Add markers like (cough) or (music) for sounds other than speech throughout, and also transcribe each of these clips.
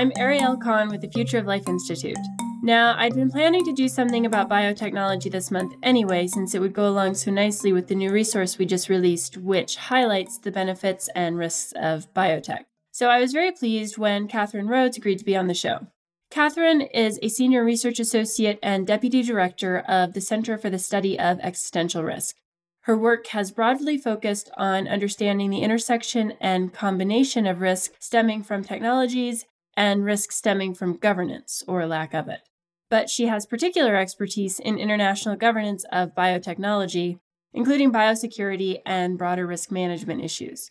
I'm Ariel Conn with the Future of Life Institute. Now, I'd been planning to do something about biotechnology this month anyway, since it would go along so nicely with the new resource we just released, which highlights the benefits and risks of biotech. So I was very pleased when Catherine Rhodes agreed to be on the show. Catherine is a senior research associate and deputy director of the Center for the Study of Existential Risk. Her work has broadly focused on understanding the intersection and combination of risk stemming from technologies and risk stemming from governance or lack of it. But she has particular expertise in international governance of biotechnology, including biosecurity and broader risk management issues.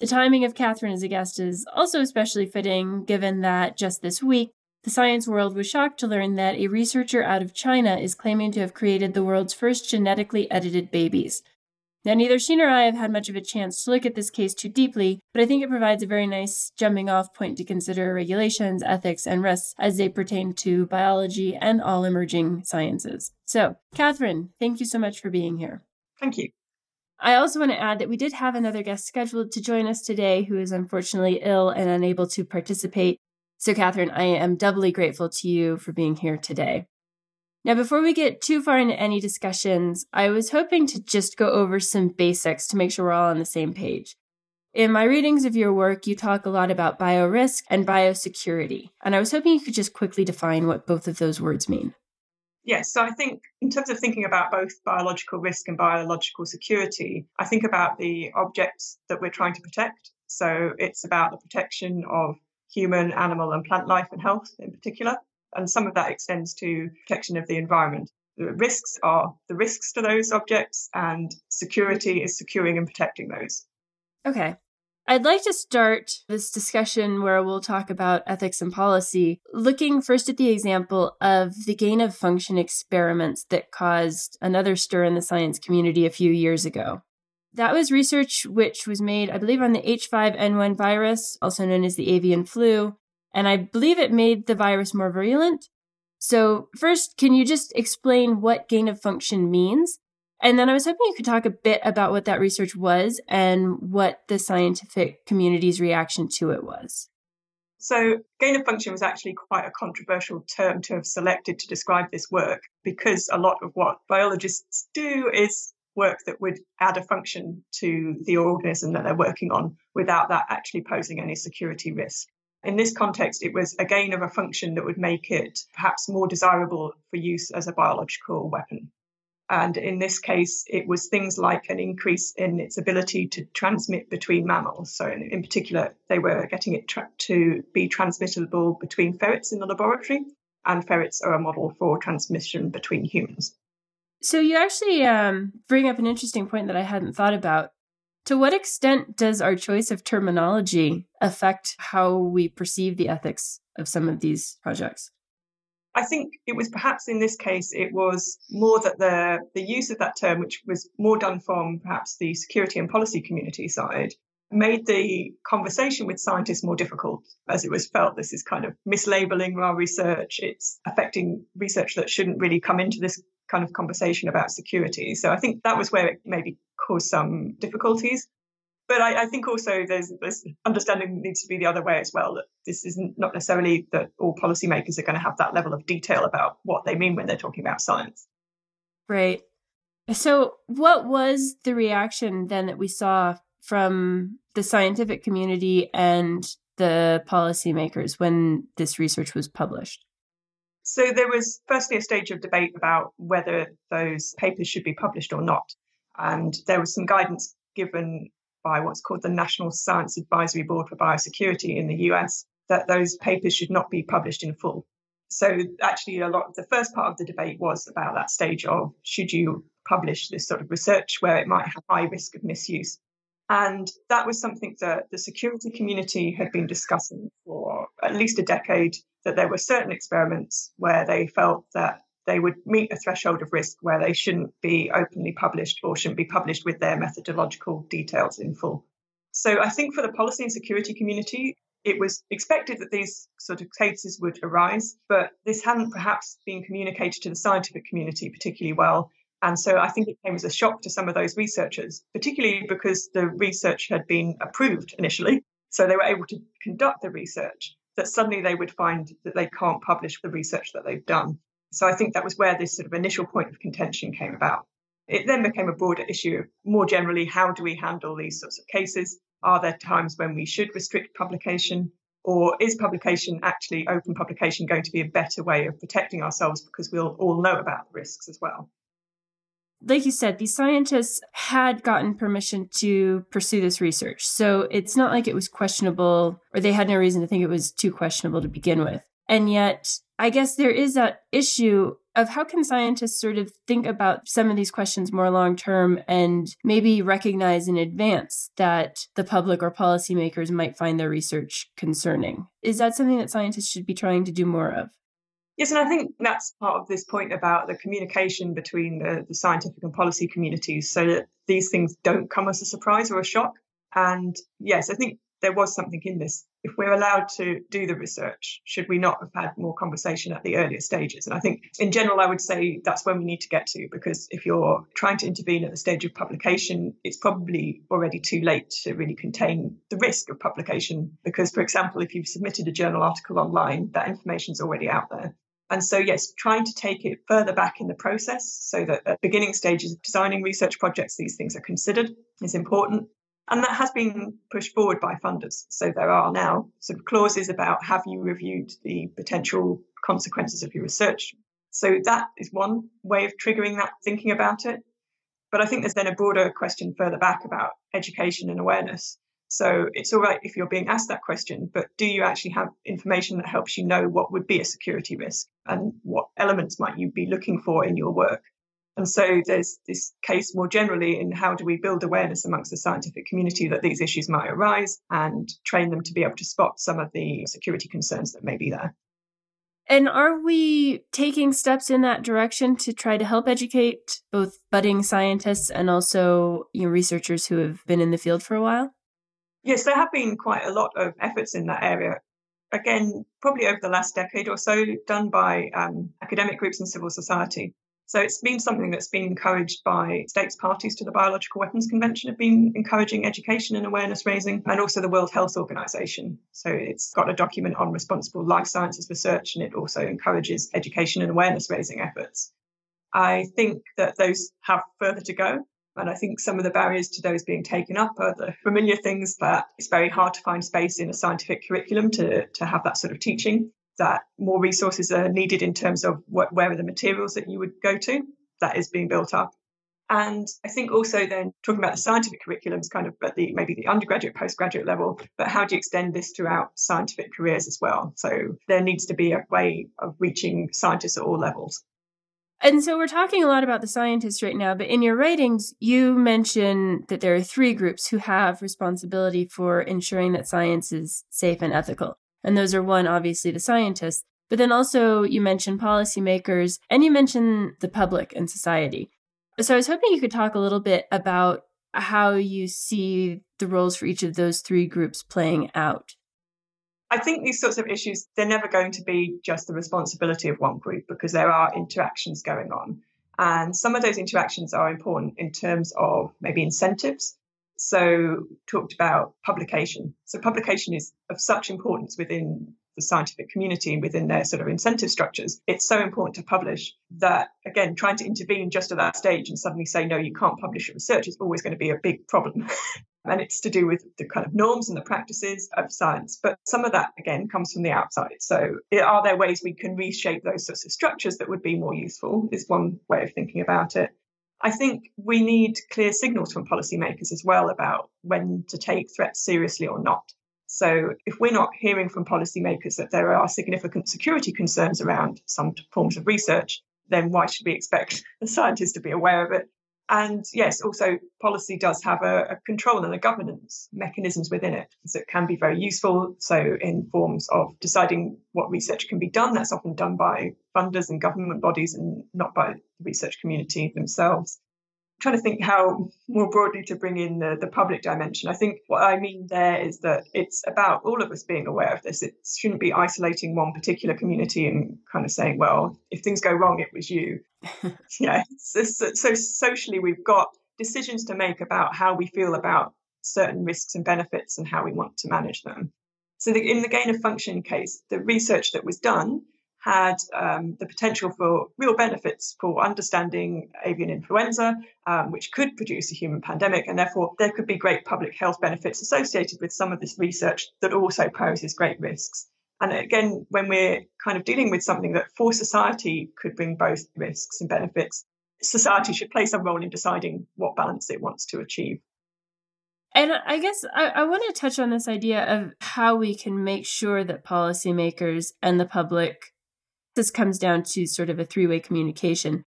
The timing of Catherine as a guest is also especially fitting, given that just this week, the science world was shocked to learn that a researcher out of China is claiming to have created the world's first genetically edited babies. Now, neither she nor I have had much of a chance to look at this case too deeply, but I think it provides a very nice jumping off point to consider regulations, ethics, and risks as they pertain to biology and all emerging sciences. So, Catherine, thank you so much for being here. Thank you. I also want to add that we did have another guest scheduled to join us today who is unfortunately ill and unable to participate. So, Catherine, I am doubly grateful to you for being here today. Now, before we get too far into any discussions, I was hoping to just go over some basics to make sure we're all on the same page. In my readings of your work, you talk a lot about biorisk and biosecurity, and I was hoping you could just quickly define what both of those words mean. Yes, so I think in terms of thinking about both biological risk and biological security, I think about the objects that we're trying to protect. So it's about the protection of human, animal, and plant life and health in particular. And some of that extends to protection of the environment. The risks are the risks to those objects, and security is securing and protecting those. Okay. I'd like to start this discussion where we'll talk about ethics and policy, looking first at the example of the gain of function experiments that caused another stir in the science community a few years ago. That was research which was made, I believe, on the H5N1 virus, also known as the avian flu, and I believe it made the virus more virulent. So, first, can you just explain what gain of function means? And then I was hoping you could talk a bit about what that research was and what the scientific community's reaction to it was. So, gain of function was actually quite a controversial term to have selected to describe this work because a lot of what biologists do is work that would add a function to the organism that they're working on without that actually posing any security risk. In this context, it was a gain of a function that would make it perhaps more desirable for use as a biological weapon. And in this case, it was things like an increase in its ability to transmit between mammals. So, in, in particular, they were getting it tra- to be transmittable between ferrets in the laboratory, and ferrets are a model for transmission between humans. So you actually um, bring up an interesting point that I hadn't thought about. To what extent does our choice of terminology affect how we perceive the ethics of some of these projects? I think it was perhaps in this case, it was more that the, the use of that term, which was more done from perhaps the security and policy community side, made the conversation with scientists more difficult as it was felt this is kind of mislabeling our research. It's affecting research that shouldn't really come into this kind of conversation about security. So I think that was where it maybe caused some difficulties. But I, I think also there's this understanding needs to be the other way as well. That this isn't not necessarily that all policymakers are going to have that level of detail about what they mean when they're talking about science. Right. So, what was the reaction then that we saw from the scientific community and the policymakers when this research was published? So there was firstly a stage of debate about whether those papers should be published or not. And there was some guidance given by what's called the National Science Advisory Board for Biosecurity in the US that those papers should not be published in full. So actually a lot of the first part of the debate was about that stage of should you publish this sort of research where it might have high risk of misuse. And that was something that the security community had been discussing for at least a decade that there were certain experiments where they felt that they would meet a threshold of risk where they shouldn't be openly published or shouldn't be published with their methodological details in full. So I think for the policy and security community, it was expected that these sort of cases would arise, but this hadn't perhaps been communicated to the scientific community particularly well. And so I think it came as a shock to some of those researchers, particularly because the research had been approved initially. So they were able to conduct the research that suddenly they would find that they can't publish the research that they've done. So I think that was where this sort of initial point of contention came about. It then became a broader issue of more generally, how do we handle these sorts of cases? Are there times when we should restrict publication? Or is publication actually open publication going to be a better way of protecting ourselves because we'll all know about the risks as well? like you said, these scientists had gotten permission to pursue this research. So it's not like it was questionable or they had no reason to think it was too questionable to begin with. And yet, I guess there is that issue of how can scientists sort of think about some of these questions more long term and maybe recognize in advance that the public or policymakers might find their research concerning? Is that something that scientists should be trying to do more of? Yes, and I think that's part of this point about the communication between the, the scientific and policy communities so that these things don't come as a surprise or a shock. And yes, I think there was something in this. If we're allowed to do the research, should we not have had more conversation at the earlier stages? And I think in general, I would say that's when we need to get to, because if you're trying to intervene at the stage of publication, it's probably already too late to really contain the risk of publication. Because, for example, if you've submitted a journal article online, that information is already out there. And so, yes, trying to take it further back in the process so that at beginning stages of designing research projects, these things are considered is important. And that has been pushed forward by funders. So there are now sort of clauses about have you reviewed the potential consequences of your research? So that is one way of triggering that thinking about it. But I think there's then a broader question further back about education and awareness. So it's all right if you're being asked that question, but do you actually have information that helps you know what would be a security risk and what elements might you be looking for in your work? And so there's this case more generally in how do we build awareness amongst the scientific community that these issues might arise and train them to be able to spot some of the security concerns that may be there. And are we taking steps in that direction to try to help educate both budding scientists and also you know, researchers who have been in the field for a while? Yes, there have been quite a lot of efforts in that area. Again, probably over the last decade or so, done by um, academic groups and civil society. So it's been something that's been encouraged by states parties to the Biological Weapons Convention have been encouraging education and awareness raising, and also the World Health Organization. So it's got a document on responsible life sciences research, and it also encourages education and awareness raising efforts. I think that those have further to go. And I think some of the barriers to those being taken up are the familiar things that it's very hard to find space in a scientific curriculum to, to have that sort of teaching, that more resources are needed in terms of where are the materials that you would go to. That is being built up. And I think also then talking about the scientific curriculums kind of at the maybe the undergraduate, postgraduate level, but how do you extend this throughout scientific careers as well? So there needs to be a way of reaching scientists at all levels. And so we're talking a lot about the scientists right now, but in your writings, you mention that there are three groups who have responsibility for ensuring that science is safe and ethical. And those are one, obviously, the scientists, but then also you mentioned policymakers and you mentioned the public and society. So I was hoping you could talk a little bit about how you see the roles for each of those three groups playing out. I think these sorts of issues, they're never going to be just the responsibility of one group because there are interactions going on. And some of those interactions are important in terms of maybe incentives. So, talked about publication. So, publication is of such importance within the scientific community and within their sort of incentive structures. It's so important to publish that, again, trying to intervene just at that stage and suddenly say, no, you can't publish your research is always going to be a big problem. (laughs) and it's to do with the kind of norms and the practices of science. But some of that, again, comes from the outside. So, are there ways we can reshape those sorts of structures that would be more useful? Is one way of thinking about it. I think we need clear signals from policymakers as well about when to take threats seriously or not. So, if we're not hearing from policymakers that there are significant security concerns around some forms of research, then why should we expect (laughs) the scientists to be aware of it and yes, also policy does have a, a, control and a governance mechanisms within it. So it can be very useful. So in forms of deciding what research can be done, that's often done by funders and government bodies and not by the research community themselves trying to think how more broadly to bring in the, the public dimension. I think what I mean there is that it's about all of us being aware of this. It shouldn't be isolating one particular community and kind of saying, well, if things go wrong, it was you. (laughs) yeah. So, so, so socially, we've got decisions to make about how we feel about certain risks and benefits and how we want to manage them. So, the, in the gain of function case, the research that was done had um, the potential for real benefits for understanding avian influenza, um, which could produce a human pandemic, and therefore there could be great public health benefits associated with some of this research that also poses great risks. And again, when we're kind of dealing with something that for society could bring both risks and benefits, society should play some role in deciding what balance it wants to achieve. And I guess I, I want to touch on this idea of how we can make sure that policymakers and the public this comes down to sort of a three way communication.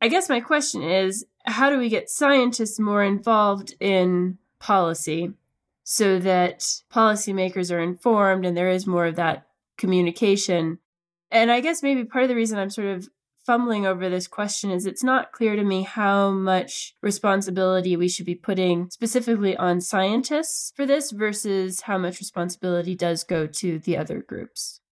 I guess my question is how do we get scientists more involved in policy so that policymakers are informed and there is more of that communication? And I guess maybe part of the reason I'm sort of fumbling over this question is it's not clear to me how much responsibility we should be putting specifically on scientists for this versus how much responsibility does go to the other groups.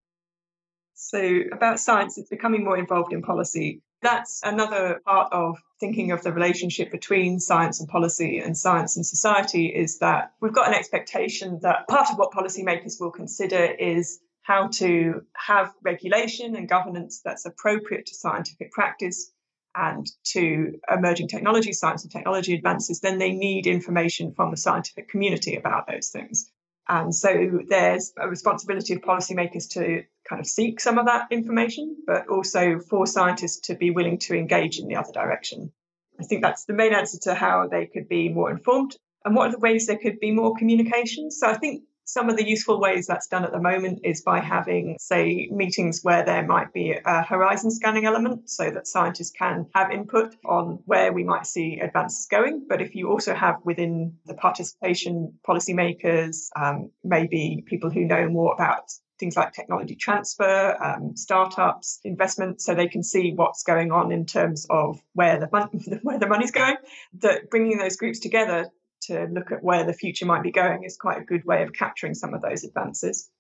So, about science, it's becoming more involved in policy. That's another part of thinking of the relationship between science and policy and science and society is that we've got an expectation that part of what policymakers will consider is how to have regulation and governance that's appropriate to scientific practice and to emerging technology, science and technology advances, then they need information from the scientific community about those things. And so there's a responsibility of policymakers to kind of seek some of that information, but also for scientists to be willing to engage in the other direction. I think that's the main answer to how they could be more informed. And what are the ways there could be more communication? So I think some of the useful ways that's done at the moment is by having, say, meetings where there might be a horizon scanning element so that scientists can have input on where we might see advances going. But if you also have within the participation policymakers, um, maybe people who know more about things like technology transfer, um, startups, investment, so they can see what's going on in terms of where the money, (laughs) where the money's going. That bringing those groups together to look at where the future might be going is quite a good way of capturing some of those advances.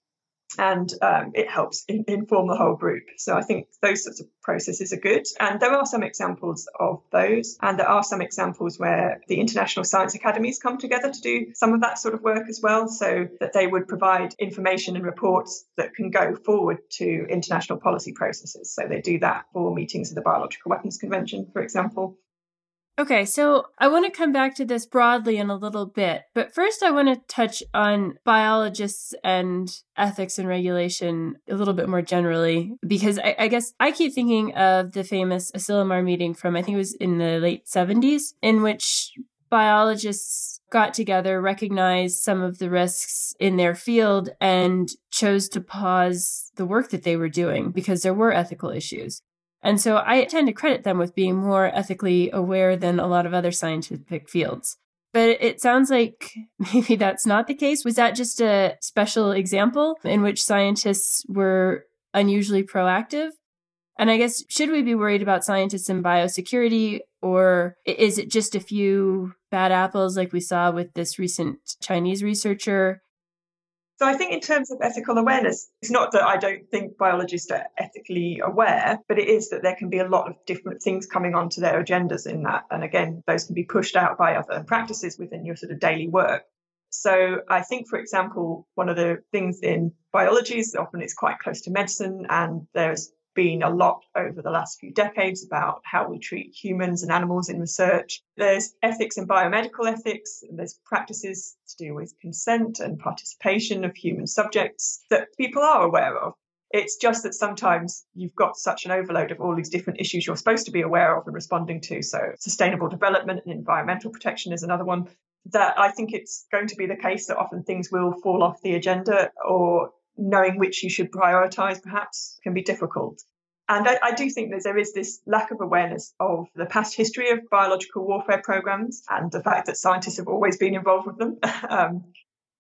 And um, it helps in, inform the whole group. So I think those sorts of processes are good. And there are some examples of those. And there are some examples where the international science academies come together to do some of that sort of work as well, so that they would provide information and reports that can go forward to international policy processes. So they do that for meetings of the Biological Weapons Convention, for example. Okay, so I want to come back to this broadly in a little bit, but first I want to touch on biologists and ethics and regulation a little bit more generally, because I, I, guess I keep thinking of the famous Asilomar meeting from, I think it was in the late 70s, in which biologists got together, recognized some of the risks in their field, and chose to pause the work that they were doing because there were ethical issues. And so I tend to credit them with being more ethically aware than a lot of other scientific fields. But it sounds like (laughs) maybe that's not the case. Was that just a special example in which scientists were unusually proactive? And I guess, should we be worried about scientists in biosecurity, or is it just a few bad apples like we saw with this recent Chinese researcher? So I think in terms of ethical awareness, it's not that I don't think biologists are ethically aware, but it is that there can be a lot of different things coming onto their agendas in that. And again, those can be pushed out by other practices within your sort of daily work. So I think, for example, one of the things in biology is often it's quite close to medicine and there's been a lot over the last few decades about how we treat humans and animals in research. There's ethics and biomedical ethics, and there's practices to do with consent and participation of human subjects that people are aware of. It's just that sometimes you've got such an overload of all these different issues you're supposed to be aware of and responding to. So, sustainable development and environmental protection is another one. That I think it's going to be the case that often things will fall off the agenda or knowing which you should prioritize perhaps can be difficult. And I, I, do think that there is this lack of awareness of the past history of biological warfare programs and the fact that scientists have always been involved with them. (laughs) um,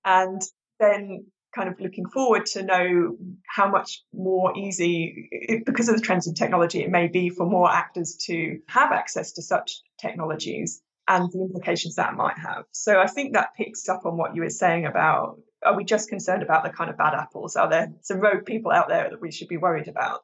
and then kind of looking forward to know how much more easy, because of the trends in technology, it may be for more actors to have access to such technologies and the implications that might have. So I think that picks up on what you were saying about are we just concerned about the kind of bad apples? Are there some rogue people out there that we should be worried about?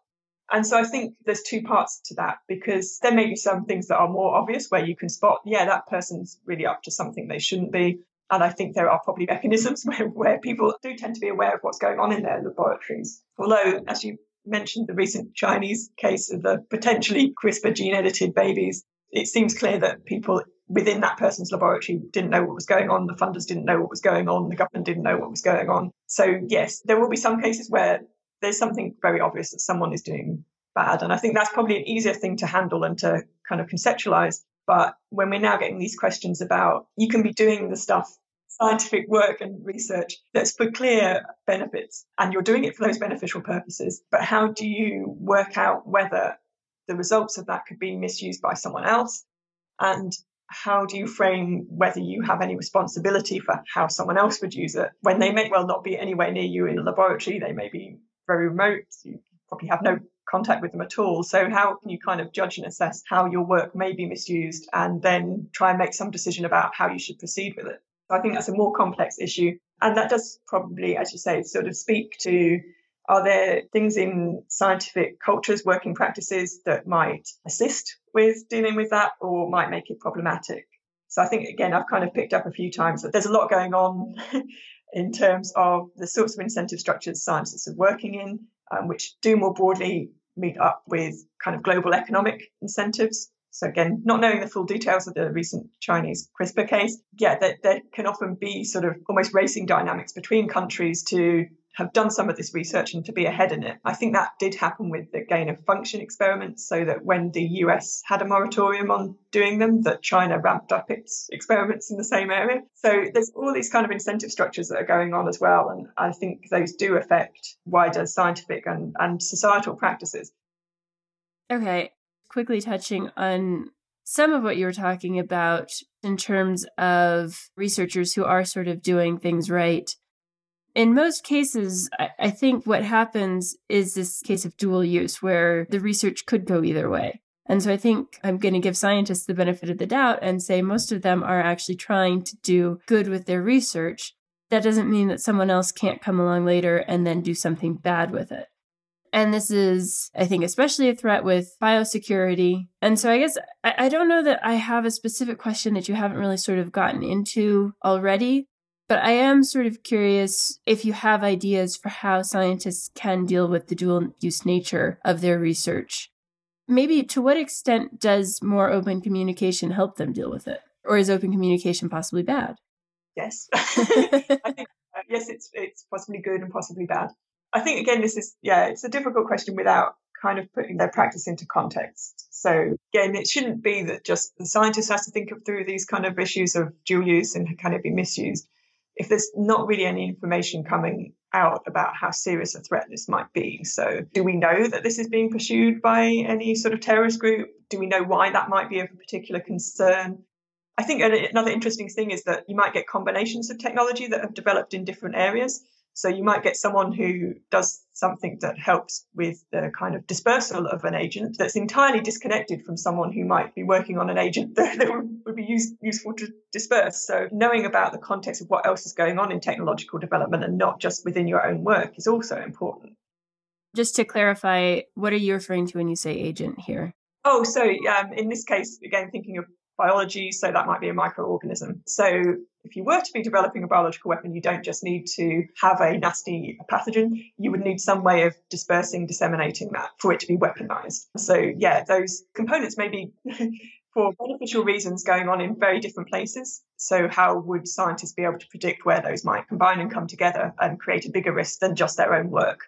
And so I think there's two parts to that because there may be some things that are more obvious where you can spot, yeah, that person's really up to something they shouldn't be. And I think there are probably (laughs) mechanisms where, where people do tend to be aware of what's going on in their laboratories. Although, as you mentioned, the recent Chinese case of the potentially CRISPR gene edited babies, it seems clear that people within that person's laboratory didn't know what was going on, the funders didn't know what was going on, the government didn't know what was going on. So, yes, there will be some cases where there's something very obvious that someone is doing bad. And I think that's probably an easier thing to handle and to kind of conceptualize. But when we're now getting these questions about you can be doing the stuff, scientific work and research that's for clear benefits, and you're doing it for those beneficial purposes, but how do you work out whether the results of that could be misused by someone else? And how do you frame whether you have any responsibility for how someone else would use it when they may well not be anywhere near you in a laboratory? They may be very remote. You probably have no contact with them at all. So, how can you kind of judge and assess how your work may be misused and then try and make some decision about how you should proceed with it? So I think that's a more complex issue. And that does probably, as you say, sort of speak to are there things in scientific cultures, working practices that might assist with dealing with that or might make it problematic? So I think, again, I've kind of picked up a few times that there's a lot going on (laughs) in terms of the sorts of incentive structures scientists are working in, um, which do more broadly meet up with kind of global economic incentives. So again, not knowing the full details of the recent Chinese CRISPR case, yeah, there, there can often be sort of almost racing dynamics between countries to have done some of this research and to be ahead in it. I think that did happen with the gain of function experiments, so that when the US had a moratorium on doing them, that China ramped up its experiments in the same area. So there's all these kind of incentive structures that are going on as well. And I think those do affect wider scientific and, and societal practices. Okay. Quickly touching on some of what you were talking about in terms of researchers who are sort of doing things right in most cases, I think what happens is this case of dual use where the research could go either way. And so I think I'm going to give scientists the benefit of the doubt and say most of them are actually trying to do good with their research. That doesn't mean that someone else can't come along later and then do something bad with it. And this is, I think, especially a threat with biosecurity. And so I guess I, don't know that I have a specific question that you haven't really sort of gotten into already. But I am sort of curious if you have ideas for how scientists can deal with the dual use nature of their research. Maybe to what extent does more open communication help them deal with it? Or is open communication possibly bad? Yes. (laughs) I think, uh, yes, it's, it's possibly good and possibly bad. I think, again, this is, yeah, it's a difficult question without kind of putting their practice into context. So again, it shouldn't be that just the scientist has to think of through these kind of issues of dual use and can it be misused if there's not really any information coming out about how serious a threat this might be. So, do we know that this is being pursued by any sort of terrorist group? Do we know why that might be of a particular concern? I think another interesting thing is that you might get combinations of technology that have developed in different areas. So you might get someone who does something that helps with the kind of dispersal of an agent that's entirely disconnected from someone who might be working on an agent that, (laughs) that would be use, useful to disperse. So knowing about the context of what else is going on in technological development and not just within your own work is also important. Just to clarify, what are you referring to when you say agent here? Oh, so um, in this case, again, thinking of biology, so that might be a microorganism. So if you were to be developing a biological weapon, you don't just need to have a nasty pathogen, you would need some way of dispersing, disseminating that for it to be weaponized. So, yeah, those components may be (laughs) for beneficial reasons going on in very different places. So, how would scientists be able to predict where those might combine and come together and create a bigger risk than just their own work?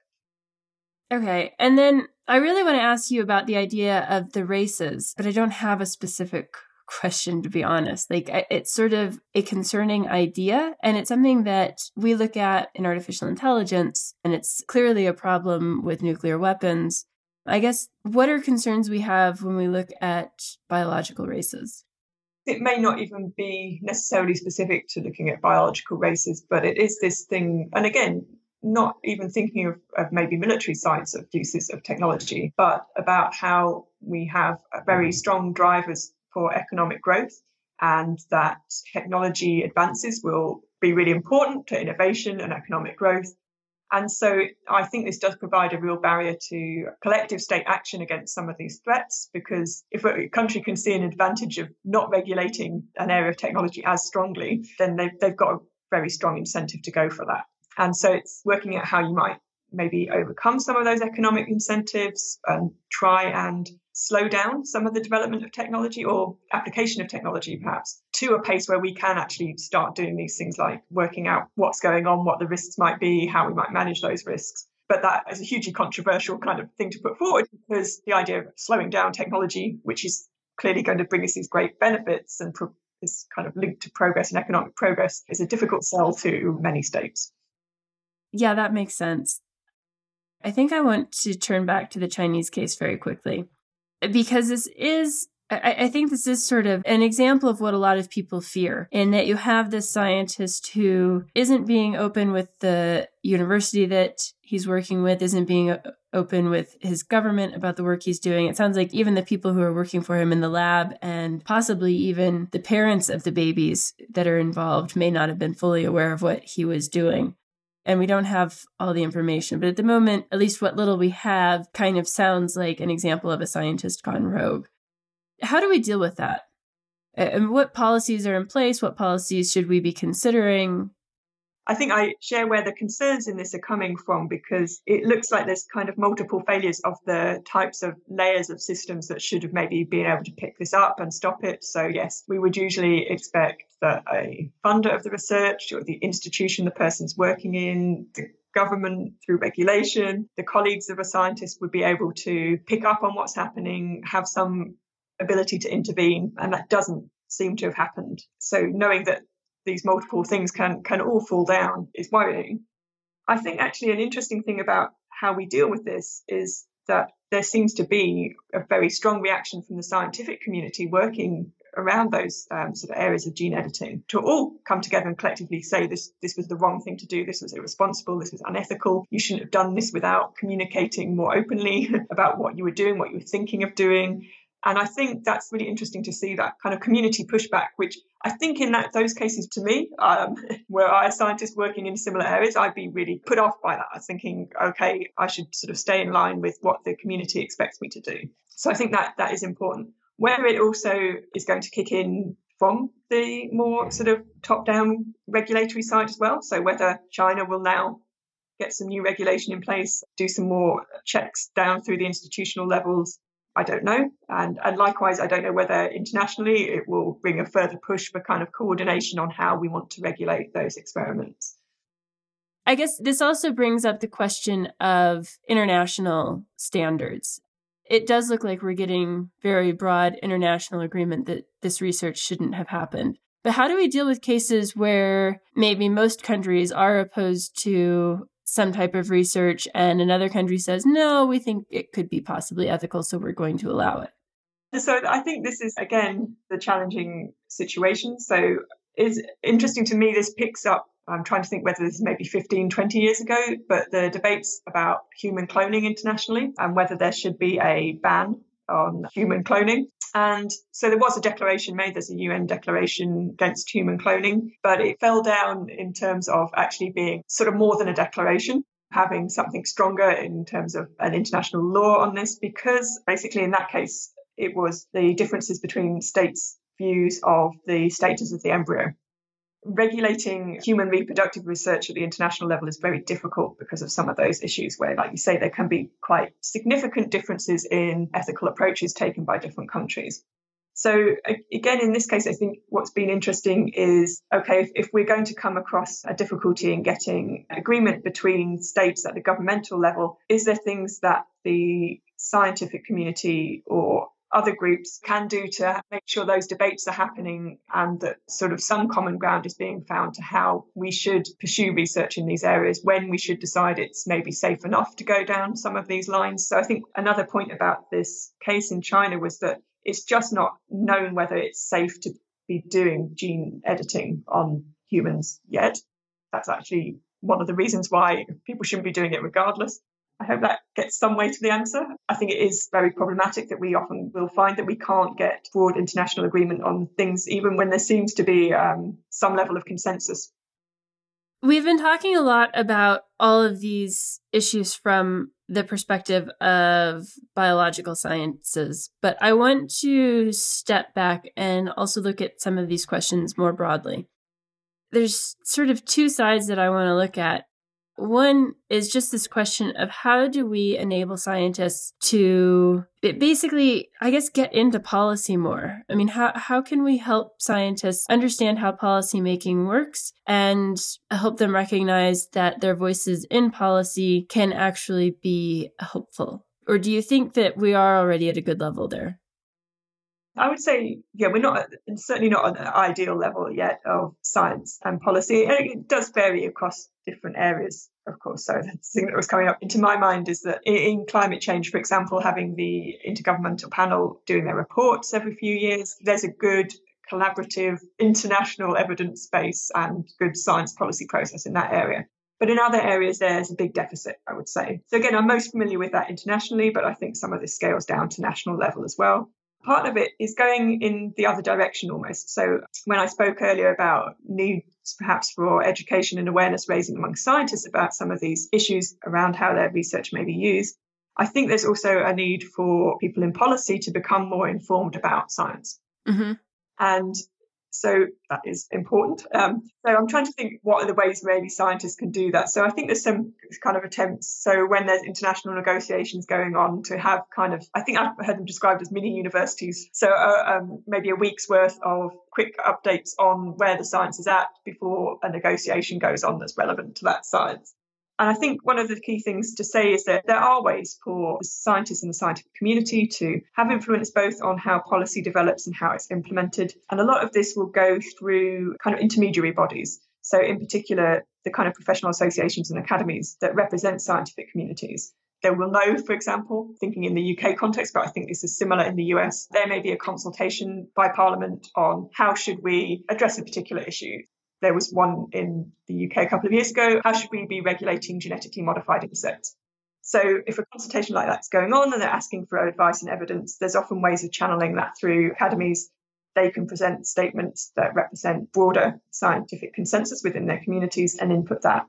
Okay. And then I really want to ask you about the idea of the races, but I don't have a specific question, to be honest. Like, it's sort of a concerning idea, and it's something that we look at in artificial intelligence, and it's clearly a problem with nuclear weapons. I guess, what are concerns we have when we look at biological races? It may not even be necessarily specific to looking at biological races, but it is this thing. And again, not even thinking of, of, maybe military sides of uses of technology, but about how we have very strong drivers for economic growth and that technology advances will be really important to innovation and economic growth. And so I think this does provide a real barrier to collective state action against some of these threats, because if a country can see an advantage of not regulating an area of technology as strongly, then they've, they've got a very strong incentive to go for that. And so it's working out how you might maybe overcome some of those economic incentives and try and slow down some of the development of technology or application of technology, perhaps, to a pace where we can actually start doing these things like working out what's going on, what the risks might be, how we might manage those risks. But that is a hugely controversial kind of thing to put forward because the idea of slowing down technology, which is clearly going to bring us these great benefits and pro- is kind of linked to progress and economic progress, is a difficult sell to many states. Yeah, that makes sense. I think I want to turn back to the Chinese case very quickly because this is I, think this is sort of an example of what a lot of people fear, in that you have this scientist who isn't being open with the university that he's working with, isn't being open with his government about the work he's doing. It sounds like even the people who are working for him in the lab and possibly even the parents of the babies that are involved may not have been fully aware of what he was doing and we don't have all the information. But at the moment, at least what little we have kind of sounds like an example of a scientist gone rogue. How do we deal with that? And what policies are in place? What policies should we be considering? I think I share where the concerns in this are coming from because it looks like there's kind of multiple failures of the types of layers of systems that should have maybe been able to pick this up and stop it. So, yes, we would usually expect that a funder of the research or the institution the person's working in, the government through regulation, the colleagues of a scientist would be able to pick up on what's happening, have some ability to intervene, and that doesn't seem to have happened. So knowing that these multiple things can can all fall down is worrying. I think actually an interesting thing about how we deal with this is that there seems to be a very strong reaction from the scientific community working around those um, sort of areas of gene editing to all come together and collectively say this this was the wrong thing to do this was irresponsible this was unethical you shouldn't have done this without communicating more openly (laughs) about what you were doing what you were thinking of doing and I think that's really interesting to see that kind of community pushback, which I think in that those cases to me, um, (laughs) where I, a scientist working in similar areas, I'd be really put off by that. I was thinking, okay, I should sort of stay in line with what the community expects me to do. So I think that that is important. Where it also is going to kick in from the more sort of top-down regulatory side as well. So whether China will now get some new regulation in place, do some more checks down through the institutional levels, I don't know. And, and likewise, I don't know whether internationally it will bring a further push for kind of coordination on how we want to regulate those experiments. I guess this also brings up the question of international standards. It does look like we're getting very broad international agreement that this research shouldn't have happened. But how do we deal with cases where maybe most countries are opposed to some type of research and another country says, no, we think it could be possibly ethical, so we're going to allow it. So I think this is, again, the challenging situation. So it's interesting to me, this picks up. I'm trying to think whether this is maybe 15, 20 years ago, but the debates about human cloning internationally and whether there should be a ban on human cloning. And so there was a declaration made, there's a UN declaration against human cloning, but it fell down in terms of actually being sort of more than a declaration having something stronger in terms of an international law on this, because basically in that case, it was the differences between states' views of the status of the embryo regulating human reproductive research at the international level is very difficult because of some of those issues where, like you say, there can be quite significant differences in ethical approaches taken by different countries. So, again, in this case, I think what's been interesting is okay, if, if, we're going to come across a difficulty in getting agreement between states at the governmental level, is there things that the scientific community or other groups can do to make sure those debates are happening and that sort of some common ground is being found to how we should pursue research in these areas when we should decide it's maybe safe enough to go down some of these lines. So I think another point about this case in China was that it's just not known whether it's safe to be doing gene editing on humans yet. That's actually one of the reasons why people shouldn't be doing it regardless. I hope that gets some way to the answer. I think it is very problematic that we often will find that we can't get broad international agreement on things, even when there seems to be um, some level of consensus. We've been talking a lot about all of these issues from the perspective of biological sciences, but I want to step back and also look at some of these questions more broadly. There's sort of two sides that I want to look at. One is just this question of how do we enable scientists to basically, I guess, get into policy more? I mean, how, how can we help scientists understand how policymaking works and help them recognize that their voices in policy can actually be helpful? Or do you think that we are already at a good level there? I would say, yeah, we're not certainly not on an ideal level yet of science and policy. It does vary across different areas, of course. So the thing that was coming up into my mind is that in climate change, for example, having the intergovernmental panel doing their reports every few years, there's a good collaborative international evidence base and good science policy process in that area. But in other areas, there's a big deficit, I would say. So again, I'm most familiar with that internationally, but I think some of this scales down to national level as well part of it is going in the other direction almost. So when I spoke earlier about needs perhaps for education and awareness raising among scientists about some of these issues around how their research may be used, I think there's also a need for people in policy to become more informed about science. Mm-hmm. And so that is important. Um, so I'm trying to think what are the ways maybe scientists can do that. So I think there's some kind of attempts. So when there's international negotiations going on, to have kind of, I think I've heard them described as mini universities. So uh, um, maybe a week's worth of quick updates on where the science is at before a negotiation goes on that's relevant to that science. And I think one of the key things to say is that there are ways for scientists in the scientific community to have influence both on how policy develops and how it's implemented. And a lot of this will go through kind of intermediary bodies. So, in particular, the kind of professional associations and academies that represent scientific communities. There will know, for example, thinking in the UK context, but I think this is similar in the US, there may be a consultation by Parliament on how should we address a particular issue. There was one in the UK a couple of years ago. How should we be regulating genetically modified insects? So, if a consultation like that's going on and they're asking for advice and evidence, there's often ways of channeling that through academies. They can present statements that represent broader scientific consensus within their communities and input that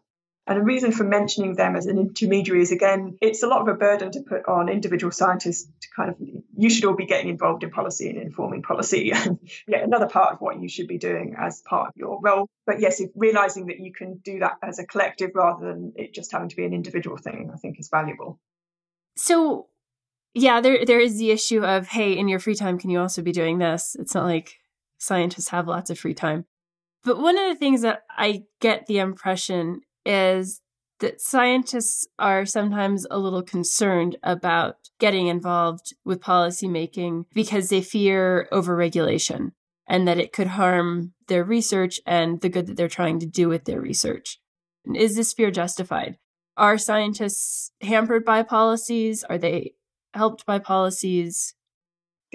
and the reason for mentioning them as an intermediary is again, it's a lot of a burden to put on individual scientists to kind of, you should all be getting involved in policy and informing policy. (laughs) And yeah, another part of what you should be doing as part of your role. But yes, realizing that you can do that as a collective rather than it just having to be an individual thing, I think is valuable. So, yeah, there there is the issue of, hey, in your free time, can you also be doing this? It's not like scientists have lots of free time. But one of the things that I get the impression is that scientists are sometimes a little concerned about getting involved with policymaking because they fear overregulation and that it could harm their research and the good that they're trying to do with their research. Is this fear justified? Are scientists hampered by policies? Are they helped by policies?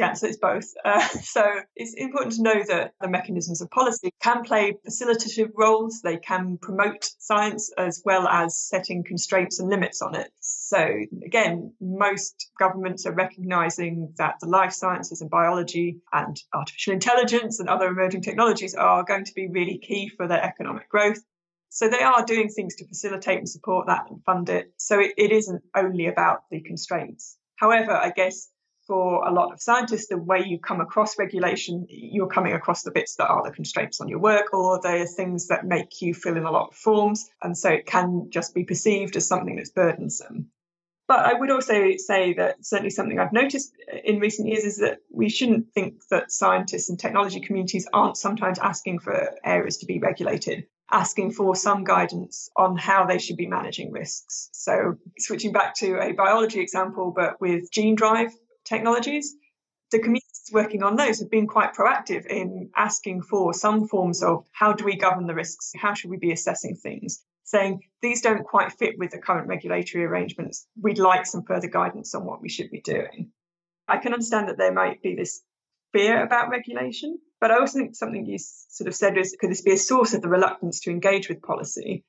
Yeah, so it's both. (laughs) Uh, so it's important to know that the mechanisms of policy can play facilitative roles. They can promote science as well as setting constraints and limits on it. So again, most governments are recognizing that the life sciences and biology and artificial intelligence and other emerging technologies are going to be really key for their economic growth. So they are doing things to facilitate and support that and fund it. So it, it isn't only about the constraints. However, I guess for a lot of scientists, the way you come across regulation, you're coming across the bits that are the constraints on your work or the things that make you fill in a lot of forms. And so it can just be perceived as something that's burdensome. But I would also say that certainly something I've noticed in recent years is that we shouldn't think that scientists and technology communities aren't sometimes asking for areas to be regulated asking for some guidance on how they should be managing risks. So, switching back to a biology example, but with gene drive, technologies, the communities working on those have been quite proactive in asking for some forms of how do we govern the risks? How should we be assessing things? Saying these don't quite fit with the current regulatory arrangements. We'd like some further guidance on what we should be doing. I can understand that there might be this fear about regulation, but I also think something you sort of said is could this be a source of the reluctance to engage with policy?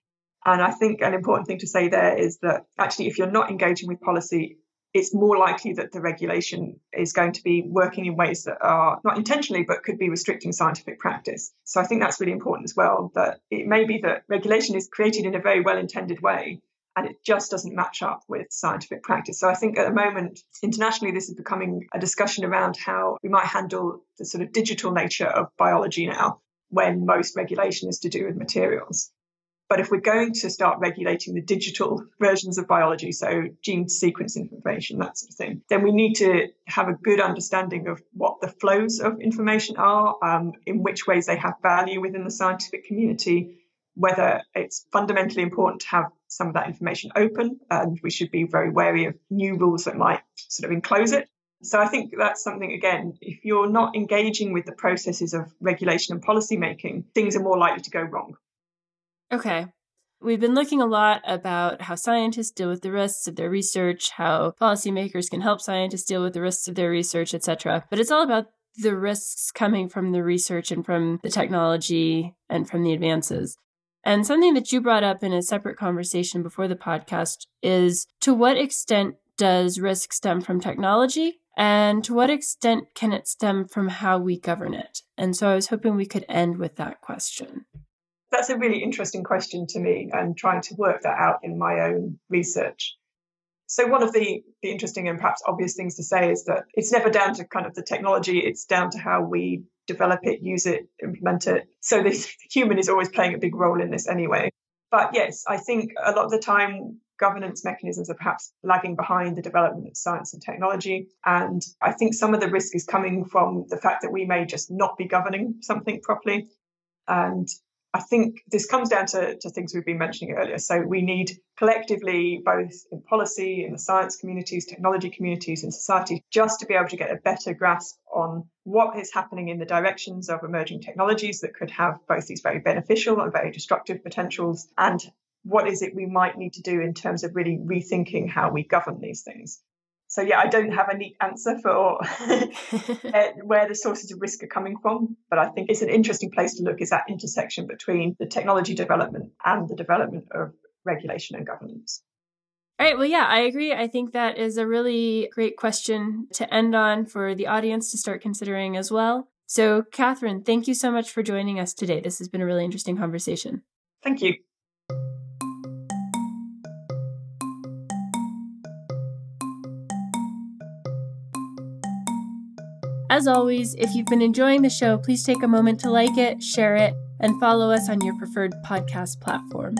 And I think an important thing to say there is that actually, if you're not engaging with policy, it's more likely that the regulation is going to be working in ways that are not intentionally, but could be restricting scientific practice. So I think that's really important as well, that it may be that regulation is created in a very well intended way. And it just doesn't match up with scientific practice. So I think at the moment, internationally, this is becoming a discussion around how we might handle the sort of digital nature of biology now, when most regulation is to do with materials. But if we're going to start regulating the digital versions of biology, so gene sequence information, that sort of thing, then we need to have a good understanding of what the flows of information are, um, in which ways they have value within the scientific community, whether it's fundamentally important to have some of that information open, and we should be very wary of new rules that might sort of enclose it. So I think that's something, again, if you're not engaging with the processes of regulation and policy making, things are more likely to go wrong. Okay. We've been looking a lot about how scientists deal with the risks of their research, how policymakers can help scientists deal with the risks of their research, etc. But it's all about the risks coming from the research and from the technology and from the advances. And something that you brought up in a separate conversation before the podcast is to what extent does risk stem from technology and to what extent can it stem from how we govern it? And so I was hoping we could end with that question. That's a really interesting question to me and trying to work that out in my own research. So one of the, the interesting and perhaps obvious things to say is that it's never down to kind of the technology, it's down to how we develop it, use it, implement it. So the (laughs) human is always playing a big role in this anyway. But yes, I think a lot of the time governance mechanisms are perhaps lagging behind the development of science and technology. And I think some of the risk is coming from the fact that we may just not be governing something properly. And I think this comes down to, to things we've been mentioning earlier. So we need collectively, both in policy, in the science communities, technology communities, and society, just to be able to get a better grasp on what is happening in the directions of emerging technologies that could have both these very beneficial and very destructive potentials, and what is it we might need to do in terms of really rethinking how we govern these things. So yeah, I don't have a neat answer for (laughs) (laughs) where the sources of risk are coming from, but I think it's an interesting place to look is that intersection between the technology development and the development of regulation and governance. All right. Well, yeah, I agree. I think that is a really great question to end on for the audience to start considering as well. So, Catherine, thank you so much for joining us today. This has been a really interesting conversation. Thank you. As always, if you've been enjoying the show, please take a moment to like it, share it, and follow us on your preferred podcast platform.